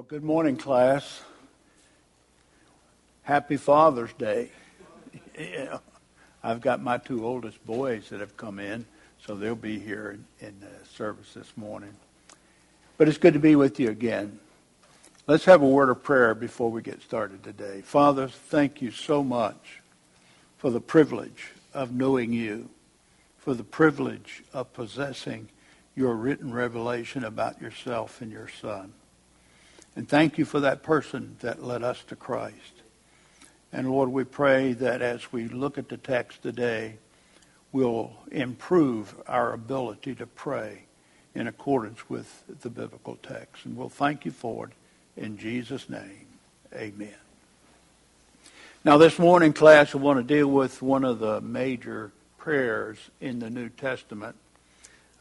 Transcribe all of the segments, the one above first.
Well, good morning, class. Happy Father's Day. yeah. I've got my two oldest boys that have come in, so they'll be here in, in the service this morning. But it's good to be with you again. Let's have a word of prayer before we get started today. Father, thank you so much for the privilege of knowing you, for the privilege of possessing your written revelation about yourself and your Son. And thank you for that person that led us to Christ. And Lord, we pray that as we look at the text today, we'll improve our ability to pray in accordance with the biblical text. And we'll thank you for it in Jesus' name. Amen. Now, this morning, class, I want to deal with one of the major prayers in the New Testament.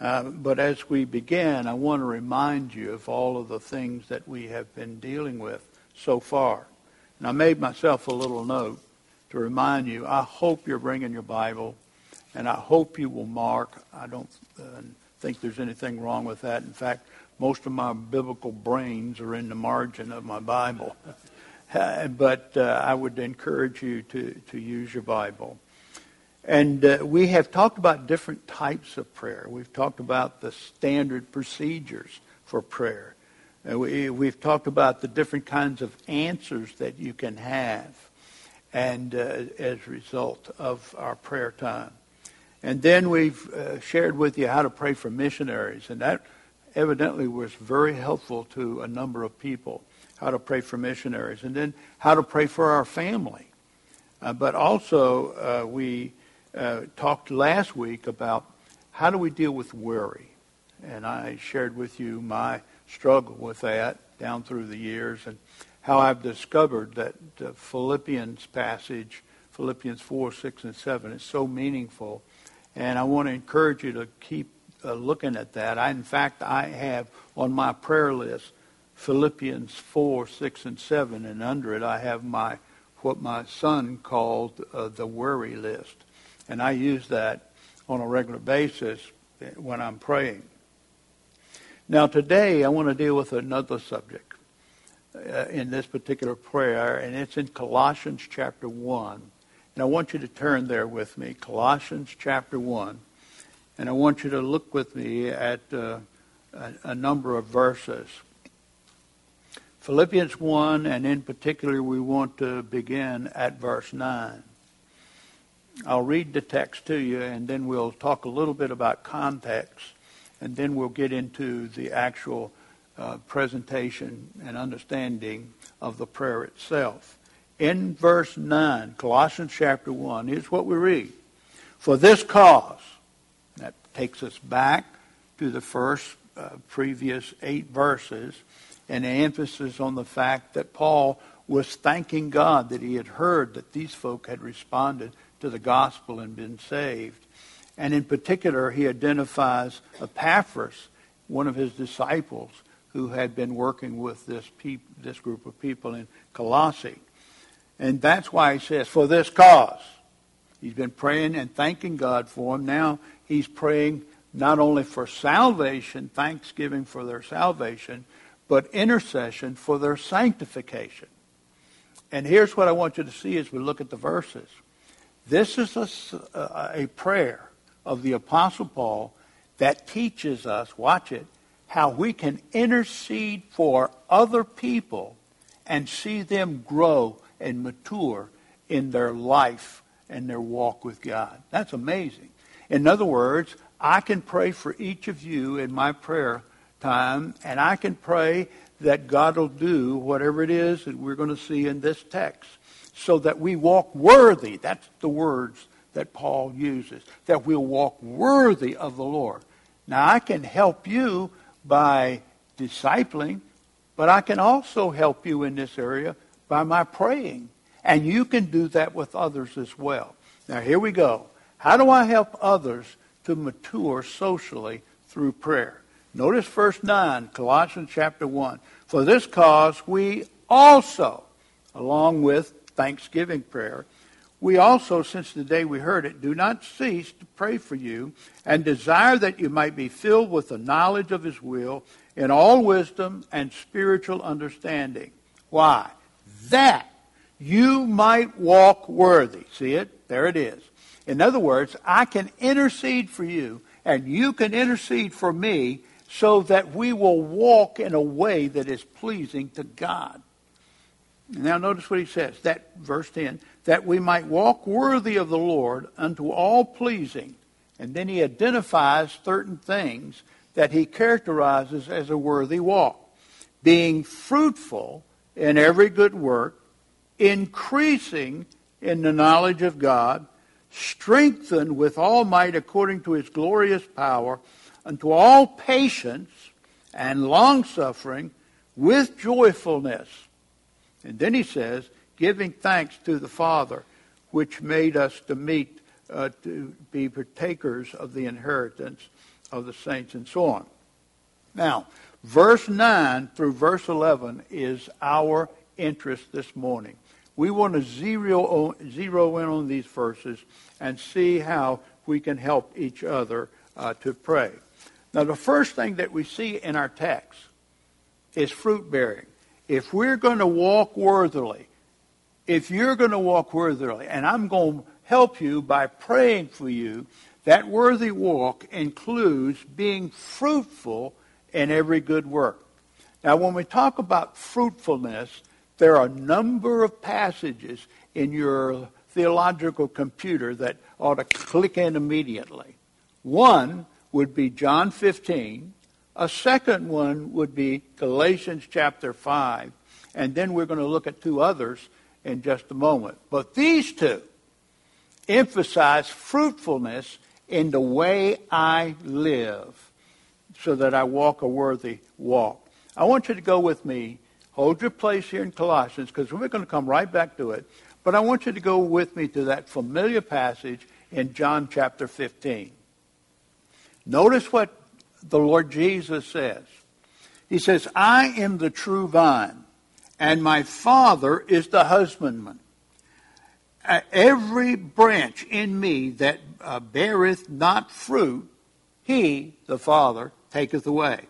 Uh, but as we begin, I want to remind you of all of the things that we have been dealing with so far. And I made myself a little note to remind you. I hope you're bringing your Bible, and I hope you will mark. I don't uh, think there's anything wrong with that. In fact, most of my biblical brains are in the margin of my Bible. but uh, I would encourage you to, to use your Bible. And uh, we have talked about different types of prayer. We've talked about the standard procedures for prayer. Uh, we, we've talked about the different kinds of answers that you can have and uh, as a result of our prayer time. And then we've uh, shared with you how to pray for missionaries, and that evidently was very helpful to a number of people, how to pray for missionaries, and then how to pray for our family. Uh, but also, uh, we uh, talked last week about how do we deal with worry. And I shared with you my struggle with that down through the years and how I've discovered that the Philippians passage, Philippians 4, 6, and 7, is so meaningful. And I want to encourage you to keep uh, looking at that. I, in fact, I have on my prayer list Philippians 4, 6, and 7, and under it I have my what my son called uh, the worry list. And I use that on a regular basis when I'm praying. Now, today I want to deal with another subject uh, in this particular prayer, and it's in Colossians chapter 1. And I want you to turn there with me, Colossians chapter 1. And I want you to look with me at uh, a, a number of verses. Philippians 1, and in particular, we want to begin at verse 9. I'll read the text to you, and then we'll talk a little bit about context, and then we'll get into the actual uh, presentation and understanding of the prayer itself. In verse 9, Colossians chapter 1, here's what we read. For this cause, that takes us back to the first uh, previous eight verses, and an emphasis on the fact that Paul was thanking God that he had heard that these folk had responded to the gospel and been saved. And in particular, he identifies Epaphras, one of his disciples, who had been working with this, peop- this group of people in Colossae. And that's why he says, for this cause. He's been praying and thanking God for them. Now he's praying not only for salvation, thanksgiving for their salvation, but intercession for their sanctification. And here's what I want you to see as we look at the verses. This is a, uh, a prayer of the Apostle Paul that teaches us, watch it, how we can intercede for other people and see them grow and mature in their life and their walk with God. That's amazing. In other words, I can pray for each of you in my prayer time, and I can pray that God will do whatever it is that we're going to see in this text so that we walk worthy. That's the words that Paul uses, that we'll walk worthy of the Lord. Now, I can help you by discipling, but I can also help you in this area by my praying. And you can do that with others as well. Now, here we go. How do I help others to mature socially through prayer? Notice verse 9, Colossians chapter 1. For this cause we also, along with thanksgiving prayer, we also, since the day we heard it, do not cease to pray for you and desire that you might be filled with the knowledge of his will in all wisdom and spiritual understanding. Why? That you might walk worthy. See it? There it is. In other words, I can intercede for you and you can intercede for me so that we will walk in a way that is pleasing to God. Now notice what he says, that verse 10, that we might walk worthy of the Lord unto all pleasing. And then he identifies certain things that he characterizes as a worthy walk. Being fruitful in every good work, increasing in the knowledge of God, strengthened with all might according to his glorious power, unto all patience and longsuffering with joyfulness. And then he says, giving thanks to the Father, which made us to meet, uh, to be partakers of the inheritance of the saints, and so on. Now, verse 9 through verse 11 is our interest this morning. We want to zero, zero in on these verses and see how we can help each other uh, to pray. Now, the first thing that we see in our text is fruit bearing. If we're going to walk worthily, if you're going to walk worthily, and I'm going to help you by praying for you, that worthy walk includes being fruitful in every good work. Now, when we talk about fruitfulness, there are a number of passages in your theological computer that ought to click in immediately. One would be John 15. A second one would be Galatians chapter 5. And then we're going to look at two others in just a moment. But these two emphasize fruitfulness in the way I live so that I walk a worthy walk. I want you to go with me. Hold your place here in Colossians because we're going to come right back to it. But I want you to go with me to that familiar passage in John chapter 15. Notice what the Lord Jesus says. He says, I am the true vine, and my Father is the husbandman. Every branch in me that uh, beareth not fruit, he, the Father, taketh away.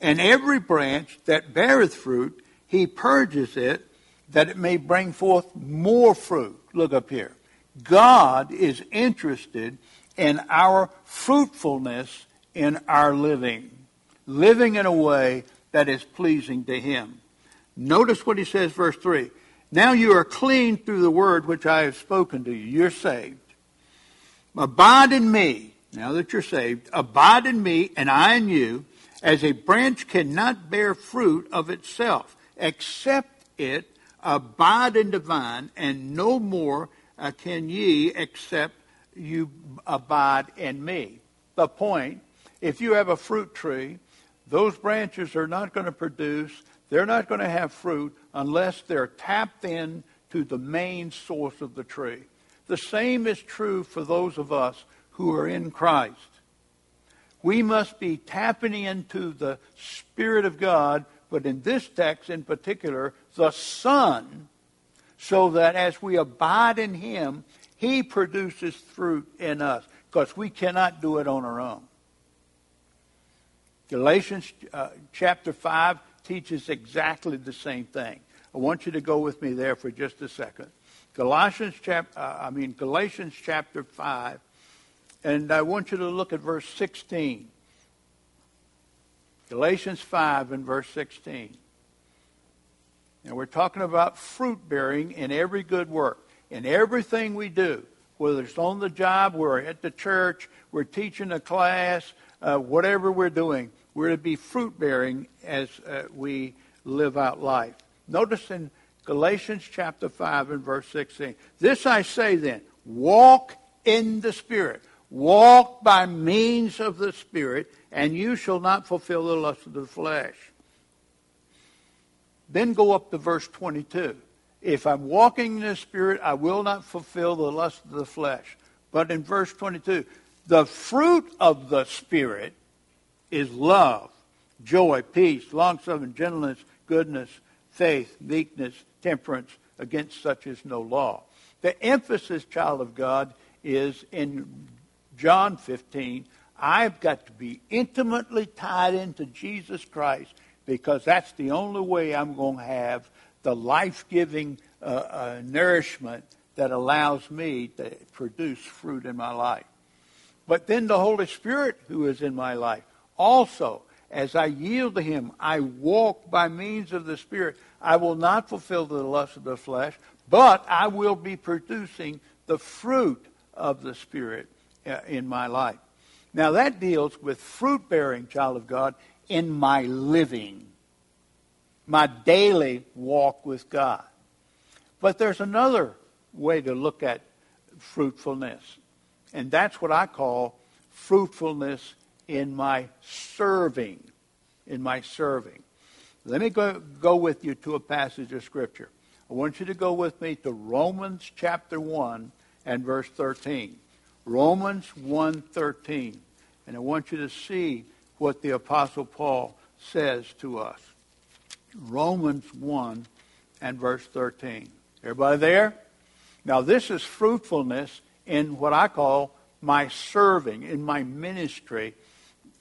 And every branch that beareth fruit, he purges it, that it may bring forth more fruit. Look up here. God is interested in our fruitfulness in our living, living in a way that is pleasing to Him. Notice what he says, verse 3. Now you are clean through the word which I have spoken to you. You're saved. Abide in me, now that you're saved, abide in me and I in you, as a branch cannot bear fruit of itself, except it abide in the vine, and no more uh, can ye except you abide in me. The point, if you have a fruit tree, those branches are not going to produce, they're not going to have fruit unless they're tapped in to the main source of the tree. The same is true for those of us who are in Christ. We must be tapping into the Spirit of God, but in this text in particular, the Son, so that as we abide in Him, He produces fruit in us, because we cannot do it on our own. Galatians uh, chapter 5 teaches exactly the same thing. I want you to go with me there for just a second. Galatians chapter, uh, I mean Galatians chapter 5, and I want you to look at verse 16. Galatians 5 and verse 16. And we're talking about fruit bearing in every good work, in everything we do, whether it's on the job, we're at the church, we're teaching a class, uh, whatever we're doing, we're to be fruit bearing as uh, we live out life. Notice in Galatians chapter 5 and verse 16, this I say then, walk in the Spirit. Walk by means of the Spirit, and you shall not fulfill the lust of the flesh. Then go up to verse 22. If I'm walking in the Spirit, I will not fulfill the lust of the flesh. But in verse 22, the fruit of the Spirit is love, joy, peace, long-suffering, gentleness, goodness, faith, meekness, temperance. Against such is no law. The emphasis, child of God, is in John 15, I've got to be intimately tied into Jesus Christ because that's the only way I'm going to have the life giving uh, uh, nourishment that allows me to produce fruit in my life. But then the Holy Spirit who is in my life also, as I yield to Him, I walk by means of the Spirit. I will not fulfill the lust of the flesh, but I will be producing the fruit of the Spirit uh, in my life. Now that deals with fruit bearing, child of God, in my living, my daily walk with God. But there's another way to look at fruitfulness, and that's what I call fruitfulness in my serving. In my serving. Let me go, go with you to a passage of Scripture. I want you to go with me to Romans chapter 1 and verse 13. Romans 1:13. And I want you to see what the apostle Paul says to us. Romans 1 and verse 13. Everybody there? Now this is fruitfulness in what I call my serving, in my ministry,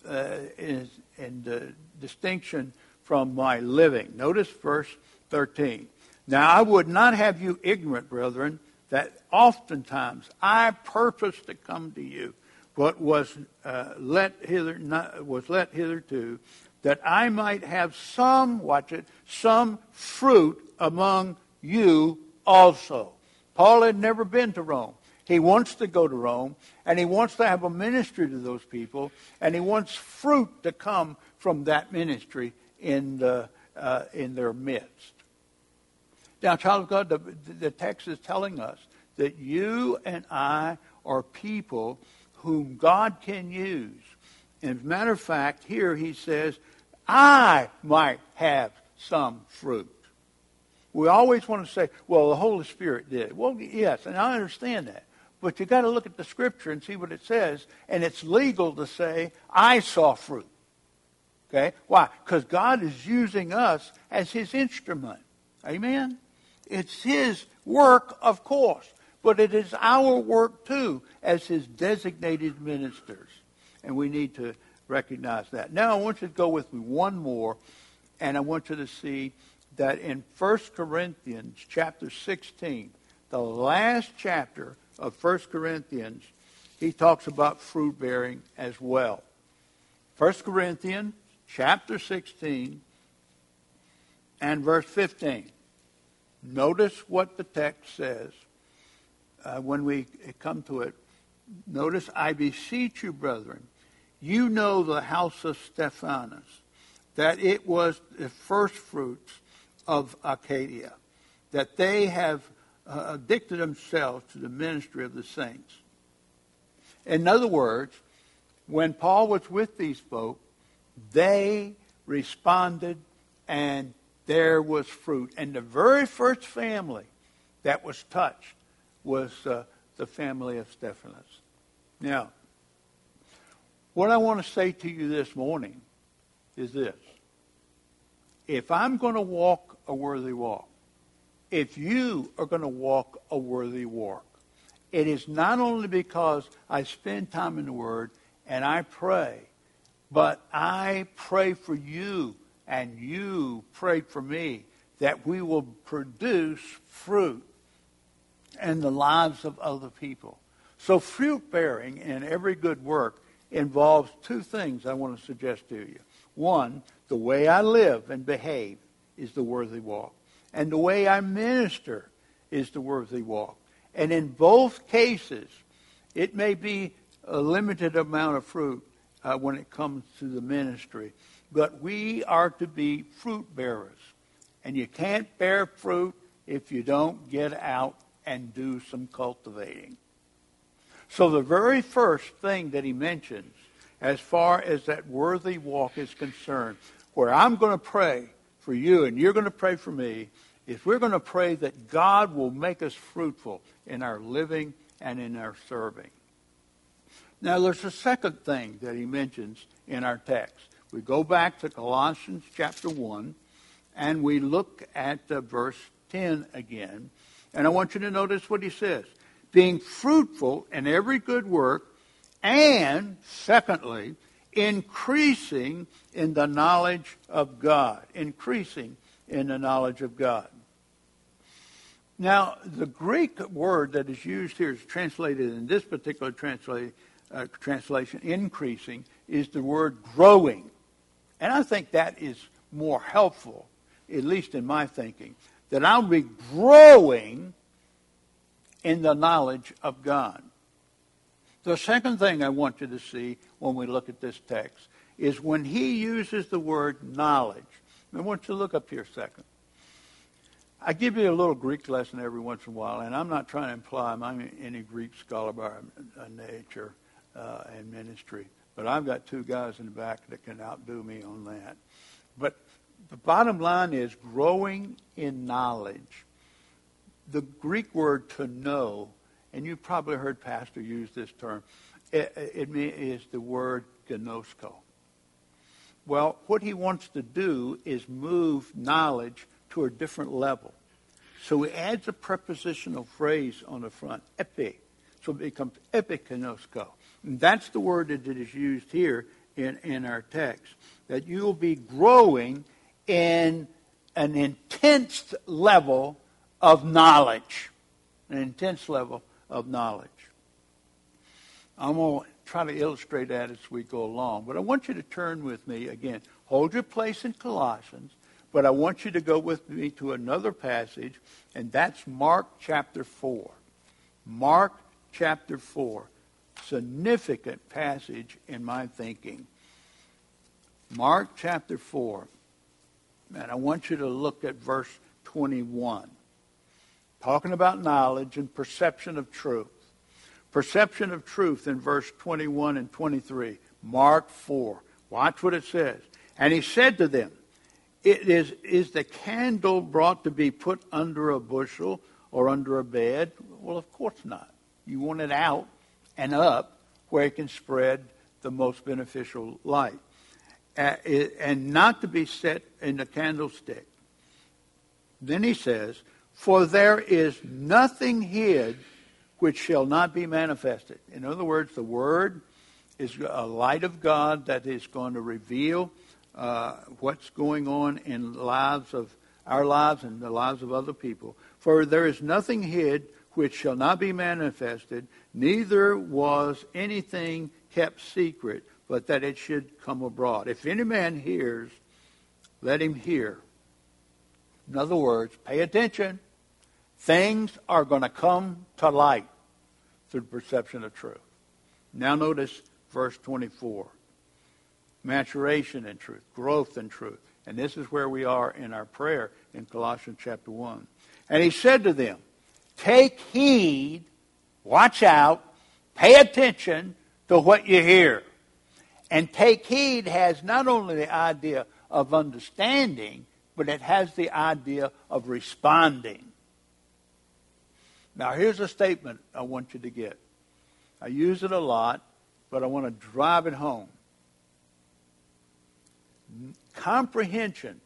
uh, in, in the distinction from my living. Notice verse 13. Now I would not have you ignorant, brethren, that oftentimes I purposed to come to you, but was uh, let hither not, was let hitherto, that I might have some, watch it, some fruit among you also. Paul had never been to Rome. He wants to go to Rome, and he wants to have a ministry to those people, and he wants fruit to come from that ministry in, the, uh, in their midst. Now, child of God, the, the text is telling us that you and I are people whom God can use. And as a matter of fact, here he says, I might have some fruit. We always want to say, well, the Holy Spirit did. Well, yes, and I understand that. But you've got to look at the scripture and see what it says. And it's legal to say, I saw fruit. Okay? Why? Because God is using us as his instrument. Amen? It's his work, of course, but it is our work too as his designated ministers. And we need to recognize that. Now I want you to go with me one more, and I want you to see that in 1 Corinthians chapter 16, the last chapter of 1 Corinthians, he talks about fruit bearing as well. 1 Corinthians chapter 16 and verse 15. Notice what the text says uh, when we come to it. Notice, I beseech you, brethren, you know the house of Stephanas, that it was the first fruits of Achaia, that they have uh, addicted themselves to the ministry of the saints. In other words, when Paul was with these folk, they responded and there was fruit. And the very first family that was touched was uh, the family of Stephanas. Now, what I want to say to you this morning is this. If I'm going to walk a worthy walk, if you are going to walk a worthy walk, it is not only because I spend time in the Word and I pray, but I pray for you and you prayed for me that we will produce fruit in the lives of other people. So fruit bearing in every good work involves two things I want to suggest to you. One, the way I live and behave is the worthy walk. And the way I minister is the worthy walk. And in both cases, it may be a limited amount of fruit uh, when it comes to the ministry but we are to be fruit bearers. And you can't bear fruit if you don't get out and do some cultivating. So the very first thing that he mentions as far as that worthy walk is concerned, where I'm going to pray for you and you're going to pray for me, is we're going to pray that God will make us fruitful in our living and in our serving. Now, there's a second thing that he mentions in our text. We go back to Colossians chapter 1 and we look at uh, verse 10 again. And I want you to notice what he says. Being fruitful in every good work And secondly, increasing in the knowledge of God. Increasing in the knowledge of God. Now, the Greek word that is used here is translated in this particular transla- uh, translation, increasing, is the word growing. And I think that is more helpful, at least in my thinking, that I'll be growing in the knowledge of God. The second thing I want you to see when we look at this text is when he uses the word knowledge. I want you to look up here a second. I give you a little Greek lesson every once in a while, and I'm not trying to imply I'm any Greek scholar by nature uh, and ministry, but I've got two guys in the back that can outdo me on that. But the bottom line is growing in knowledge. The Greek word to know, and you've probably heard Pastor use this term, it, it is the word gnosko. Well, what he wants to do is move knowledge to a different level. So he adds a prepositional phrase on the front, epi. So it becomes epignosko. And that's the word that is used here in, in our text. That you'll be growing in an intense level of knowledge. An intense level of knowledge. I'm going to try to illustrate that as we go along. But I want you to turn with me again. Hold your place in Colossians, but I want you to go with me to another passage, and that's Mark chapter 4. Mark chapter 4. Significant passage in my thinking. Mark chapter 4. And I want you to look at verse 21. Talking about knowledge and perception of truth. Perception of truth in verse 21 and 23. Mark 4. Watch what it says. And he said to them, it is, is the candle brought to be put under a bushel or under a bed? Well, of course not. You want it out and up where it can spread the most beneficial light and not to be set in a candlestick. Then he says, For there is nothing hid which shall not be manifested. In other words, the Word is a light of God that is going to reveal uh, what's going on in lives of our lives and the lives of other people. For there is nothing hid which shall not be manifested, neither was anything kept secret but that it should come abroad. If any man hears, let him hear. In other words, pay attention. Things are going to come to light through the perception of truth. Now notice verse 24. Maturation in truth, growth in truth. And this is where we are in our prayer in Colossians chapter 1. And he said to them, Take heed, watch out, pay attention to what you hear. And take heed has not only the idea of understanding, but it has the idea of responding. Now, here's a statement I want you to get. I use it a lot, but I want to drive it home. Comprehension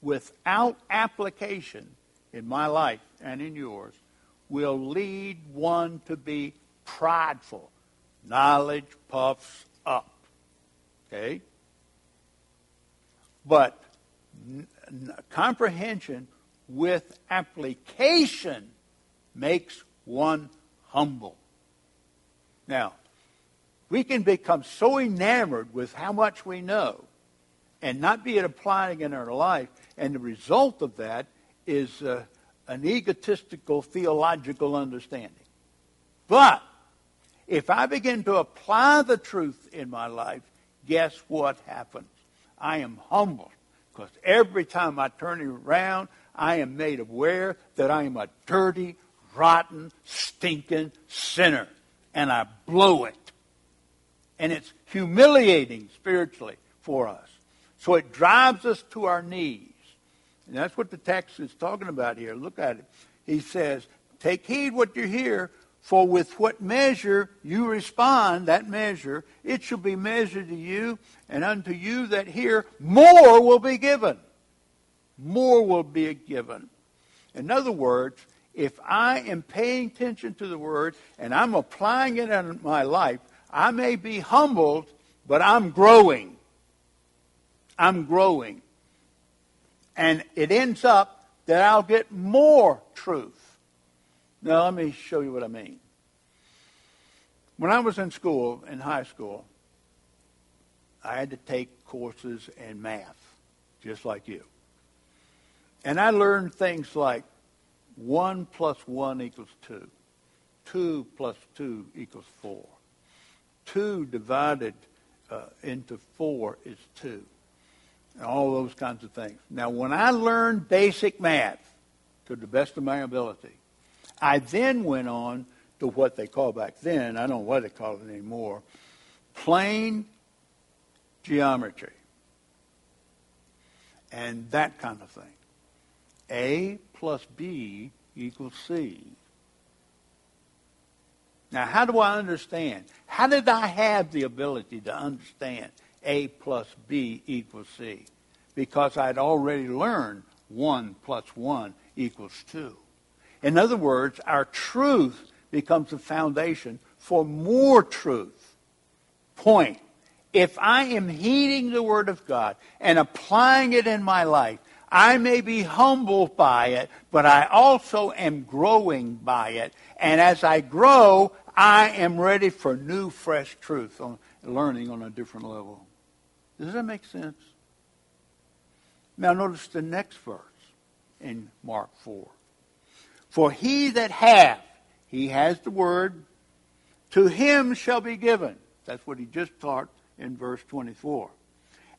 without application in my life and in yours will lead one to be prideful. Knowledge puffs up. Okay? But n- n- comprehension with application makes one humble. Now, we can become so enamored with how much we know and not be applying in our life, and the result of that is uh, an egotistical theological understanding. But if I begin to apply the truth in my life, guess what happens? I am humbled because every time I turn around, I am made aware that I am a dirty, rotten, stinking sinner. And I blow it. And it's humiliating spiritually for us. So it drives us to our knees. And that's what the text is talking about here. Look at it. He says, Take heed what you hear, for with what measure you respond, that measure, it shall be measured to you, and unto you that hear, more will be given. More will be given. In other words, if I am paying attention to the word and I'm applying it in my life, I may be humbled, but I'm growing. I'm growing. And it ends up that I'll get more truth. Now, let me show you what I mean. When I was in school, in high school, I had to take courses in math, just like you. And I learned things like 1 plus 1 equals 2. 2 plus 2 equals 4. 2 divided uh, into 4 is 2. And all those kinds of things. Now, when I learned basic math to the best of my ability, I then went on to what they call back then, I don't know what they call it anymore, plane geometry. And that kind of thing. A plus B equals C. Now, how do I understand? How did I have the ability to understand A plus B equals C? Because I'd already learned 1 plus 1 equals 2. In other words, our truth becomes the foundation for more truth. Point. If I am heeding the Word of God and applying it in my life, I may be humbled by it, but I also am growing by it. And as I grow, I am ready for new, fresh truth, on learning on a different level. Does that make sense? Now notice the next verse in Mark 4. For he that hath, he has the word, to him shall be given. That's what he just taught in verse 24.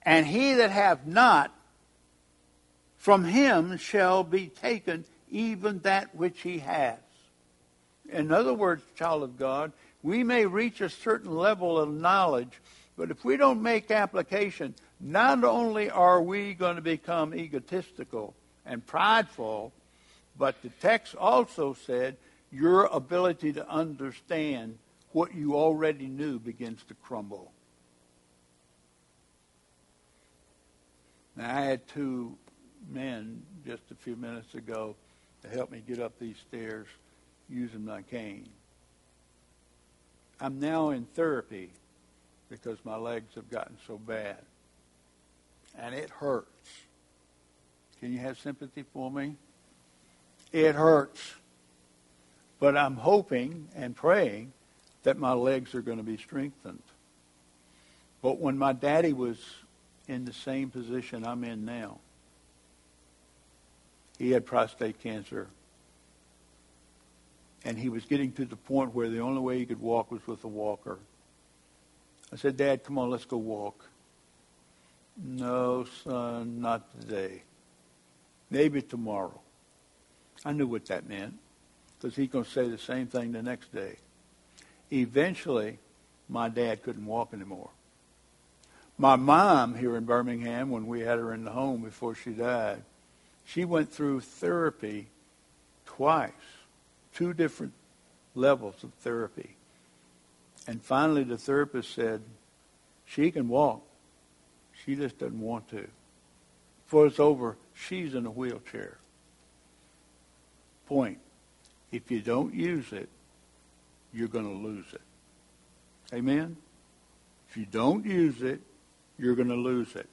And he that hath not, from him shall be taken even that which he has. In other words, child of God, we may reach a certain level of knowledge, but if we don't make application, not only are we going to become egotistical and prideful, but the text also said your ability to understand what you already knew begins to crumble. Now, I had two men just a few minutes ago to help me get up these stairs using my cane. I'm now in therapy because my legs have gotten so bad. And it hurts. Can you have sympathy for me? It hurts. But I'm hoping and praying that my legs are going to be strengthened. But when my daddy was in the same position I'm in now, he had prostate cancer. And he was getting to the point where the only way he could walk was with a walker. I said, Dad, come on, let's go walk. No, son, not today. Maybe tomorrow. I knew what that meant because he's going to say the same thing the next day. Eventually, my dad couldn't walk anymore. My mom here in Birmingham, when we had her in the home before she died, she went through therapy twice, two different levels of therapy. And finally, the therapist said, she can walk. She just doesn't want to. Before it's over, she's in a wheelchair. Point. If you don't use it, you're going to lose it. Amen? If you don't use it, you're going to lose it.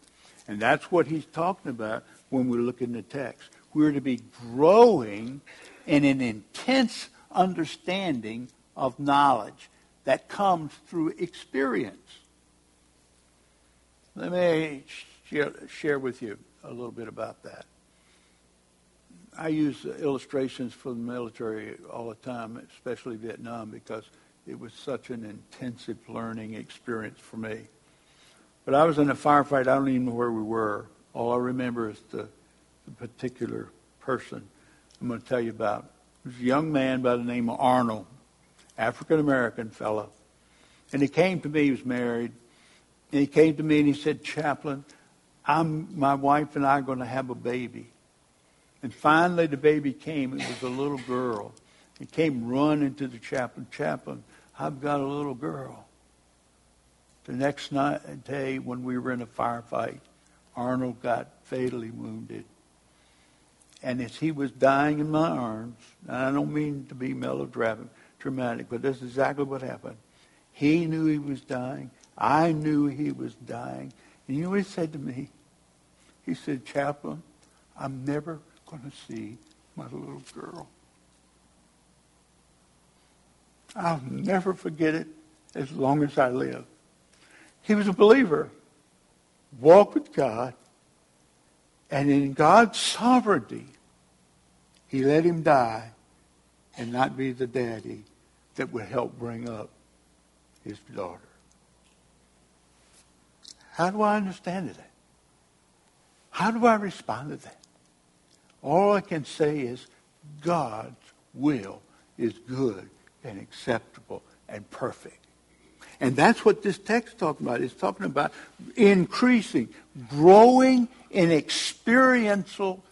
And that's what he's talking about when we look in the text. We're to be growing in an intense understanding of knowledge that comes through experience. Let me share, share with you a little bit about that. I use illustrations from the military all the time, especially Vietnam, because it was such an intensive learning experience for me. But I was in a firefight. I don't even know where we were. All I remember is the, the particular person I'm going to tell you about. It was a young man by the name of Arnold, African American fellow. And he came to me, he was married. And he came to me and he said, Chaplain, I'm, my wife and I are going to have a baby. And finally the baby came. It was a little girl. It came running to the chaplain. Chaplain, I've got a little girl. The next night, day when we were in a firefight, Arnold got fatally wounded. And as he was dying in my arms, and I don't mean to be melodramatic, but this is exactly what happened. He knew he was dying. I knew he was dying. And you know what he said to me? He said, Chaplain, I'm never going to see my little girl. I'll never forget it as long as I live. He was a believer, walked with God, and in God's sovereignty, he let him die and not be the daddy that would help bring up his daughter. How do I understand that? How do I respond to that? All I can say is God's will is good and acceptable and perfect. And that's what this text is talking about. It's talking about increasing, growing in experiential,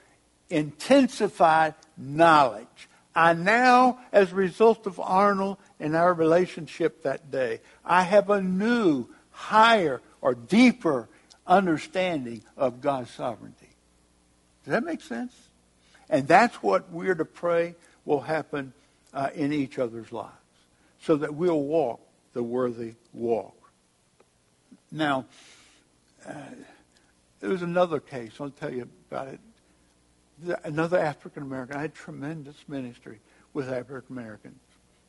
intensified knowledge. I now, as a result of Arnold and our relationship that day, I have a new, higher, or deeper understanding of God's sovereignty. Does that make sense? And that's what we're to pray will happen uh, in each other's lives, so that we'll walk the worthy walk. Now, uh, there was another case. I'll tell you about it. Another African American. I had tremendous ministry with African Americans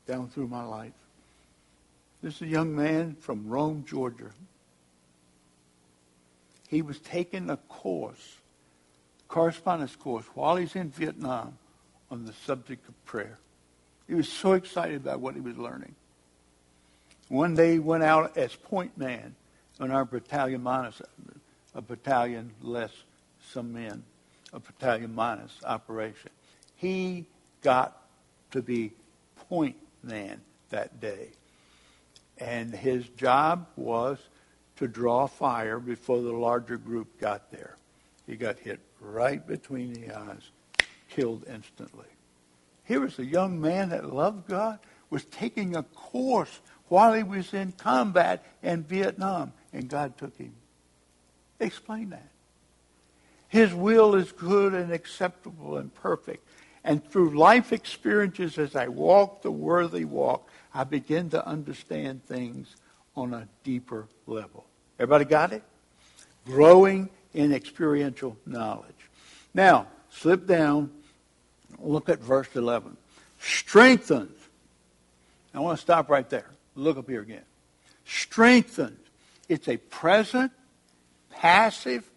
down through my life. This is a young man from Rome, Georgia. He was taking a course, correspondence course, while he's in Vietnam on the subject of prayer. He was so excited about what he was learning. One day went out as point man on our battalion minus, a battalion less some men, a battalion minus operation. He got to be point man that day. And his job was to draw fire before the larger group got there. He got hit right between the eyes, killed instantly. Here was a young man that loved God, was taking a course while he was in combat in Vietnam, and God took him. Explain that. His will is good and acceptable and perfect. And through life experiences, as I walk the worthy walk, I begin to understand things on a deeper level. Everybody got it? Growing in experiential knowledge. Now, slip down, look at verse 11. Strengthened. I want to stop right there. Look up here again. Strengthened. It's a present, passive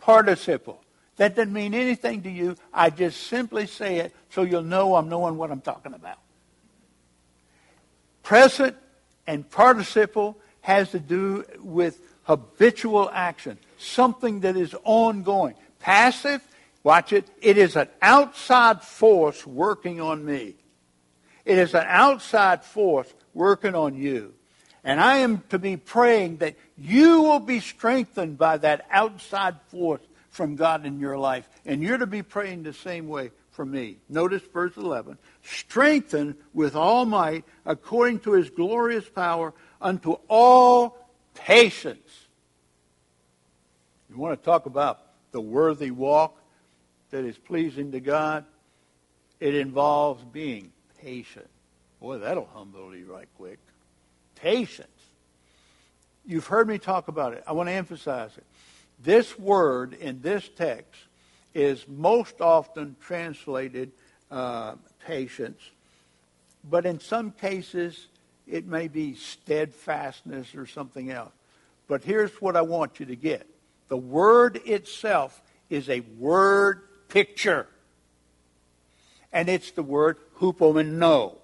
participle. That doesn't mean anything to you. I just simply say it so you'll know I'm knowing what I'm talking about. Present and participle has to do with habitual action, something that is ongoing. Passive, watch it, it is an outside force working on me. It is an outside force working on you. And I am to be praying that you will be strengthened by that outside force from God in your life. And you're to be praying the same way for me. Notice verse 11. Strengthened with all might according to his glorious power unto all patience. You want to talk about the worthy walk that is pleasing to God? It involves being patient. Boy, that'll humble you right quick. Patience. You've heard me talk about it. I want to emphasize it. This word in this text is most often translated uh, patience, but in some cases it may be steadfastness or something else. But here's what I want you to get the word itself is a word picture. And it's the word hupomeno.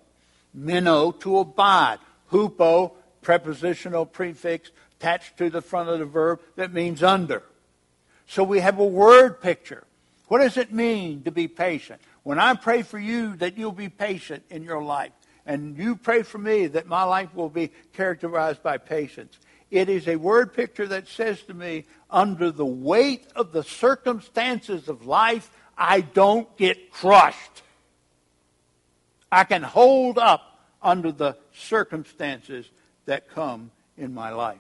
Meno, to abide. Hupo, prepositional prefix attached to the front of the verb that means under. So we have a word picture. What does it mean to be patient? When I pray for you that you'll be patient in your life, and you pray for me that my life will be characterized by patience, it is a word picture that says to me, under the weight of the circumstances of life, I don't get crushed. I can hold up under the circumstances that come in my life.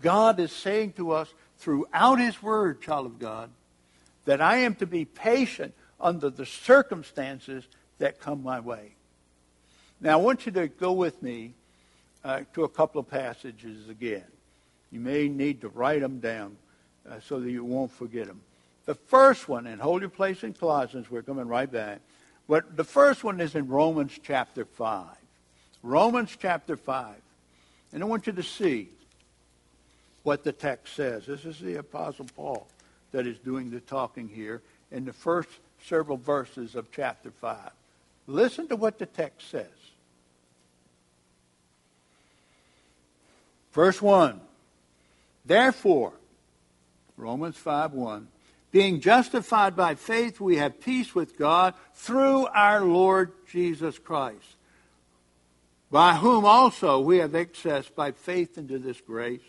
God is saying to us throughout His Word, child of God, that I am to be patient under the circumstances that come my way. Now, I want you to go with me uh, to a couple of passages again. You may need to write them down uh, so that you won't forget them. The first one, and hold your place in Colossians, we're coming right back. But the first one is in Romans chapter 5. Romans chapter 5. And I want you to see what the text says. This is the Apostle Paul that is doing the talking here in the first several verses of chapter 5. Listen to what the text says. Verse 1. Therefore, Romans 5 1. Being justified by faith, we have peace with God through our Lord Jesus Christ, by whom also we have access by faith into this grace,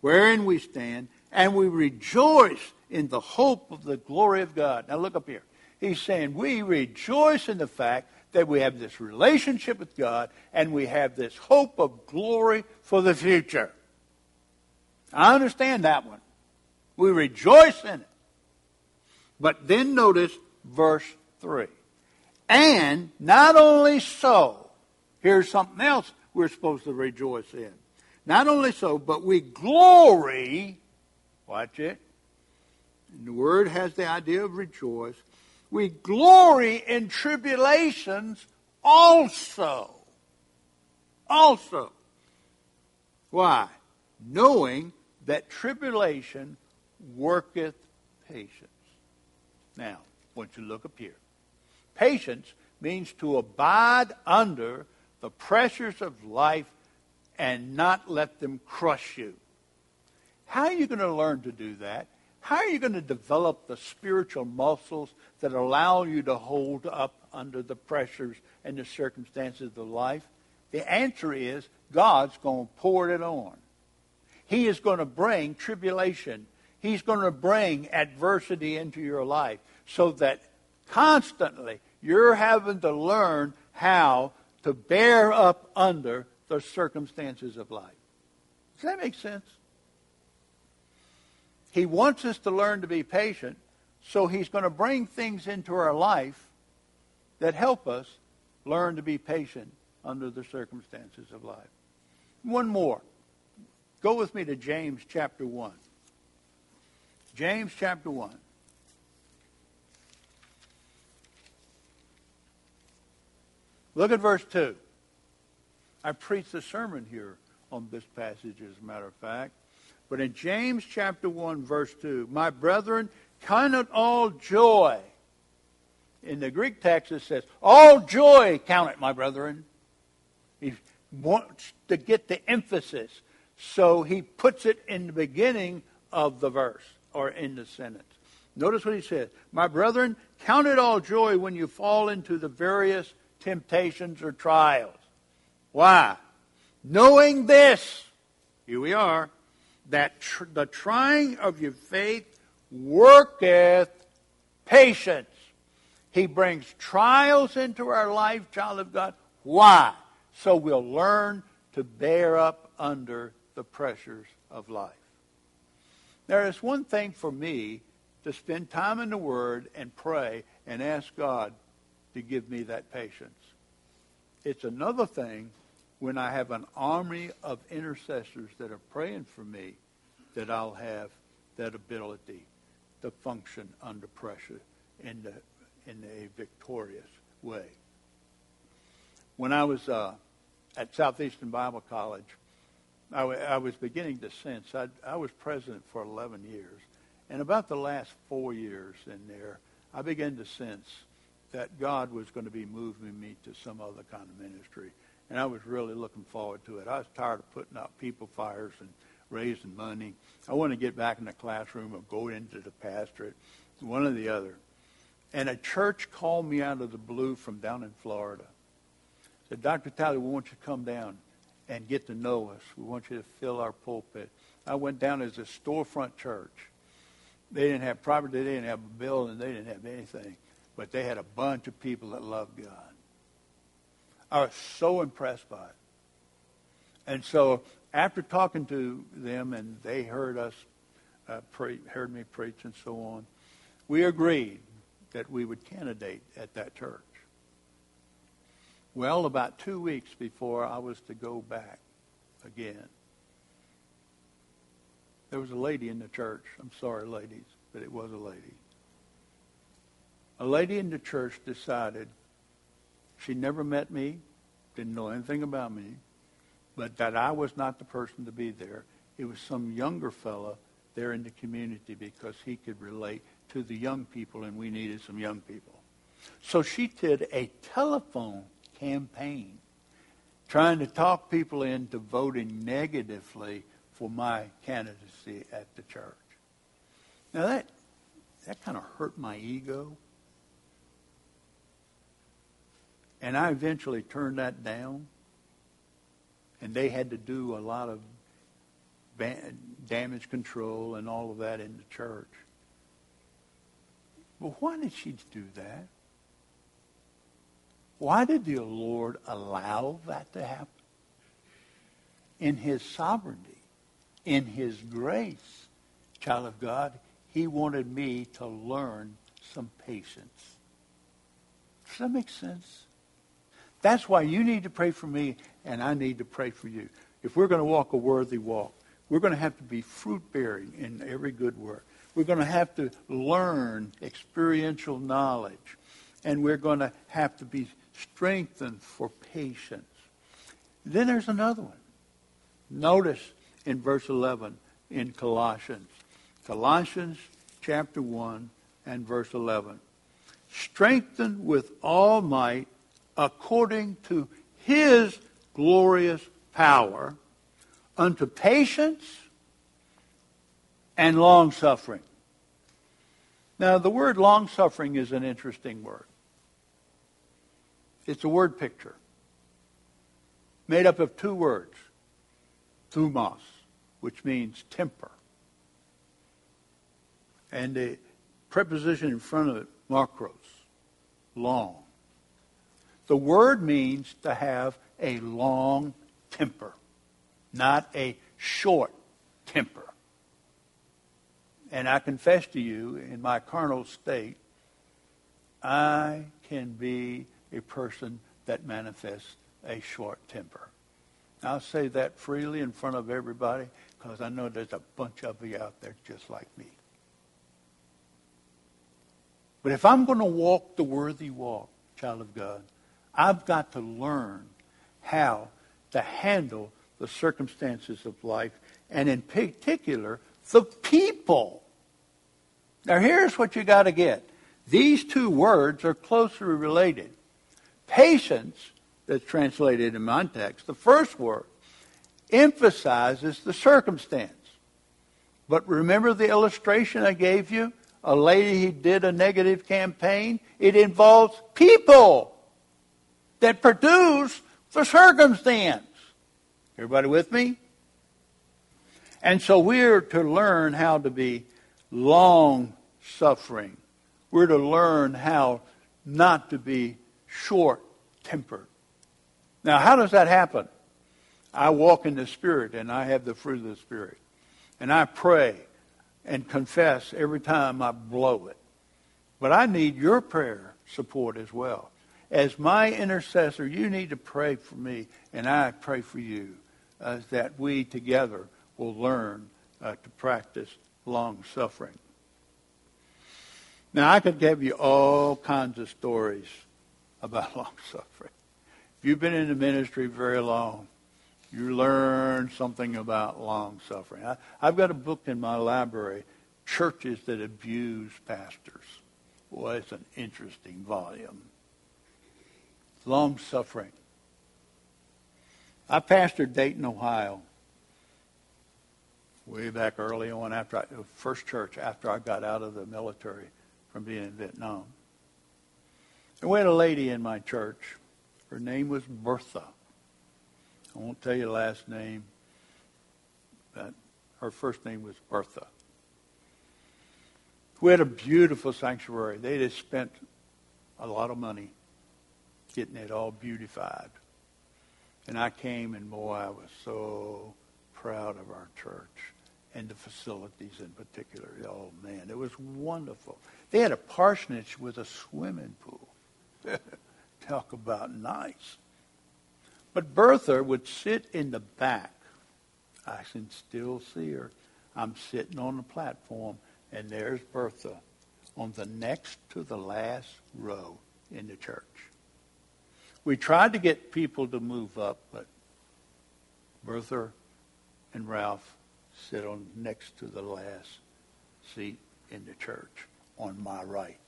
wherein we stand, and we rejoice in the hope of the glory of God. Now look up here. He's saying we rejoice in the fact that we have this relationship with God and we have this hope of glory for the future. I understand that one. We rejoice in it. But then notice verse 3. And not only so, here's something else we're supposed to rejoice in. Not only so, but we glory, watch it. And the word has the idea of rejoice. We glory in tribulations also. Also. Why? Knowing that tribulation worketh patience. Now, want you look up here. Patience means to abide under the pressures of life and not let them crush you. How are you going to learn to do that? How are you going to develop the spiritual muscles that allow you to hold up under the pressures and the circumstances of life? The answer is God's going to pour it on. He is going to bring tribulation He's going to bring adversity into your life so that constantly you're having to learn how to bear up under the circumstances of life. Does that make sense? He wants us to learn to be patient, so he's going to bring things into our life that help us learn to be patient under the circumstances of life. One more. Go with me to James chapter 1. James chapter 1. Look at verse 2. I preached a sermon here on this passage, as a matter of fact. But in James chapter 1, verse 2, my brethren, count it all joy. In the Greek text, it says, all joy, count it, my brethren. He wants to get the emphasis. So he puts it in the beginning of the verse or in the sentence. Notice what he says. My brethren, count it all joy when you fall into the various temptations or trials. Why? Knowing this, here we are, that tr- the trying of your faith worketh patience. He brings trials into our life, child of God. Why? So we'll learn to bear up under the pressures of life. There is one thing for me to spend time in the Word and pray and ask God to give me that patience. It's another thing when I have an army of intercessors that are praying for me that I'll have that ability to function under pressure in, the, in a victorious way. When I was uh, at Southeastern Bible College, I, w- I was beginning to sense. I, I was president for 11 years. And about the last four years in there, I began to sense that God was going to be moving me to some other kind of ministry. And I was really looking forward to it. I was tired of putting out people fires and raising money. I wanted to get back in the classroom or go into the pastorate, one or the other. And a church called me out of the blue from down in Florida. Said, Dr. Tyler, we want you to come down and get to know us. We want you to fill our pulpit. I went down as a storefront church. They didn't have property, they didn't have a building, they didn't have anything, but they had a bunch of people that loved God. I was so impressed by it. And so after talking to them and they heard us, uh, pre- heard me preach and so on, we agreed that we would candidate at that church. Well, about two weeks before I was to go back again. There was a lady in the church. I'm sorry, ladies, but it was a lady. A lady in the church decided she never met me, didn't know anything about me, but that I was not the person to be there. It was some younger fella there in the community because he could relate to the young people, and we needed some young people. So she did a telephone campaign trying to talk people into voting negatively for my candidacy at the church. Now that that kind of hurt my ego. And I eventually turned that down. And they had to do a lot of damage control and all of that in the church. Well, why did she do that? Why did the Lord allow that to happen? In his sovereignty, in his grace, child of God, he wanted me to learn some patience. Does that make sense? That's why you need to pray for me and I need to pray for you. If we're going to walk a worthy walk, we're going to have to be fruit bearing in every good work. We're going to have to learn experiential knowledge. And we're going to have to be strengthened for patience. Then there's another one. Notice in verse 11 in Colossians. Colossians chapter 1 and verse 11. Strengthened with all might according to his glorious power unto patience and long suffering. Now, the word long suffering is an interesting word. It's a word picture made up of two words thumos, which means temper, and the preposition in front of it, makros, long. The word means to have a long temper, not a short temper. And I confess to you, in my carnal state, I can be a person that manifests a short temper. I'll say that freely in front of everybody because I know there's a bunch of you out there just like me. But if I'm going to walk the worthy walk, child of God, I've got to learn how to handle the circumstances of life, and in particular, the people. Now, here's what you got to get. These two words are closely related. Patience, that's translated in my text, the first word, emphasizes the circumstance. But remember the illustration I gave you? A lady who did a negative campaign? It involves people that produce the circumstance. Everybody with me? And so we're to learn how to be long suffering. We're to learn how not to be short tempered. Now, how does that happen? I walk in the Spirit and I have the fruit of the Spirit. And I pray and confess every time I blow it. But I need your prayer support as well. As my intercessor, you need to pray for me, and I pray for you, uh, that we together will learn uh, to practice long suffering. Now, I could give you all kinds of stories about long suffering. If you've been in the ministry very long, you learn something about long suffering. I, have got a book in my library, Churches That Abuse Pastors. Boy, it's an interesting volume. Long suffering. I pastored Dayton, Ohio, way back early on after I, first church after I got out of the military from being in Vietnam. And we had a lady in my church. Her name was Bertha. I won't tell you the last name, but her first name was Bertha. We had a beautiful sanctuary. They just spent a lot of money getting it all beautified. And I came, and boy, I was so proud of our church and the facilities in particular. Oh, man, it was wonderful. They had a parsonage with a swimming pool. Talk about nice. But Bertha would sit in the back I can still see her. I'm sitting on the platform, and there's Bertha on the next to the last row in the church. We tried to get people to move up, but Bertha and Ralph sit on next to the last seat in the church on my right.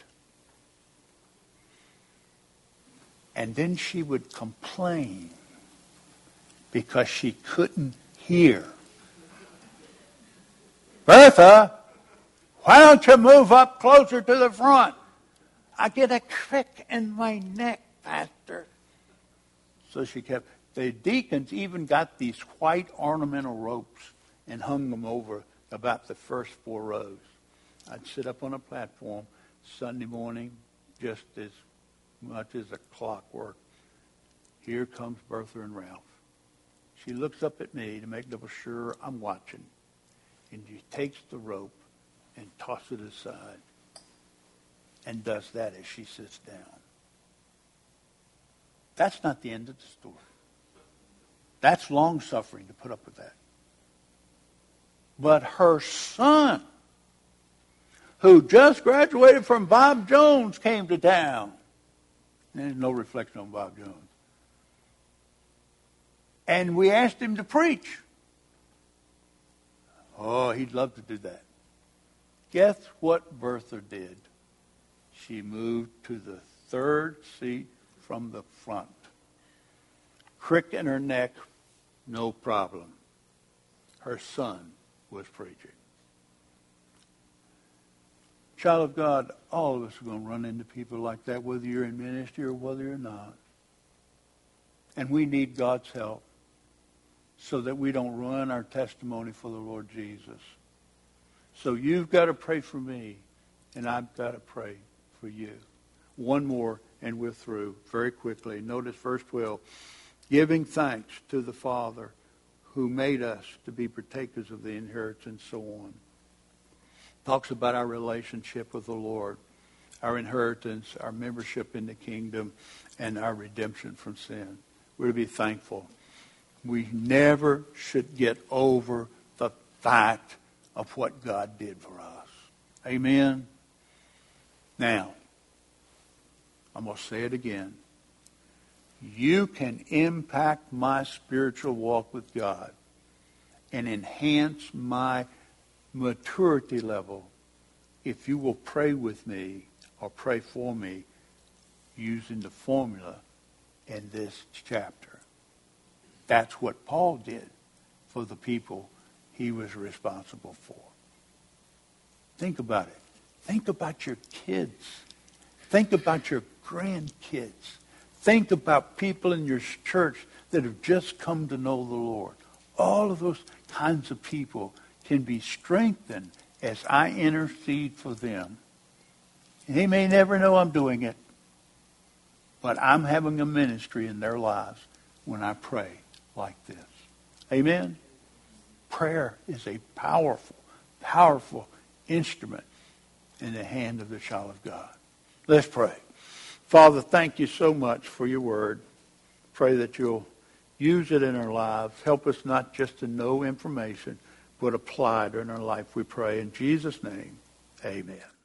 And then she would complain because she couldn't hear. Bertha, why don't you move up closer to the front? I get a crick in my neck, Pastor. So she kept. The deacons even got these white ornamental ropes and hung them over about the first four rows. I'd sit up on a platform Sunday morning, just as much as a clockwork. Here comes Bertha and Ralph. She looks up at me to make double sure I'm watching. And she takes the rope and tosses it aside and does that as she sits down. That's not the end of the story. That's long suffering to put up with that. But her son, who just graduated from Bob Jones, came to town. There's no reflection on Bob Jones. And we asked him to preach. Oh, he'd love to do that. Guess what Bertha did? She moved to the third seat from the front. Crick in her neck, no problem. Her son was preaching. Child of God, all of us are going to run into people like that, whether you're in ministry or whether you're not. And we need God's help so that we don't ruin our testimony for the Lord Jesus. So you've got to pray for me, and I've got to pray for you. One more, and we're through very quickly. Notice verse 12. Giving thanks to the Father who made us to be partakers of the inheritance, and so on. Talks about our relationship with the Lord, our inheritance, our membership in the kingdom, and our redemption from sin. We're to be thankful. We never should get over the fact of what God did for us. Amen? Now, I'm going to say it again. You can impact my spiritual walk with God and enhance my maturity level if you will pray with me or pray for me using the formula in this chapter. That's what Paul did for the people he was responsible for. Think about it. Think about your kids. Think about your grandkids. Think about people in your church that have just come to know the Lord. All of those kinds of people can be strengthened as I intercede for them. They may never know I'm doing it, but I'm having a ministry in their lives when I pray like this. Amen? Prayer is a powerful, powerful instrument in the hand of the child of God. Let's pray. Father, thank you so much for your word. Pray that you'll use it in our lives. Help us not just to know information, but apply in our life, we pray. In Jesus' name, amen.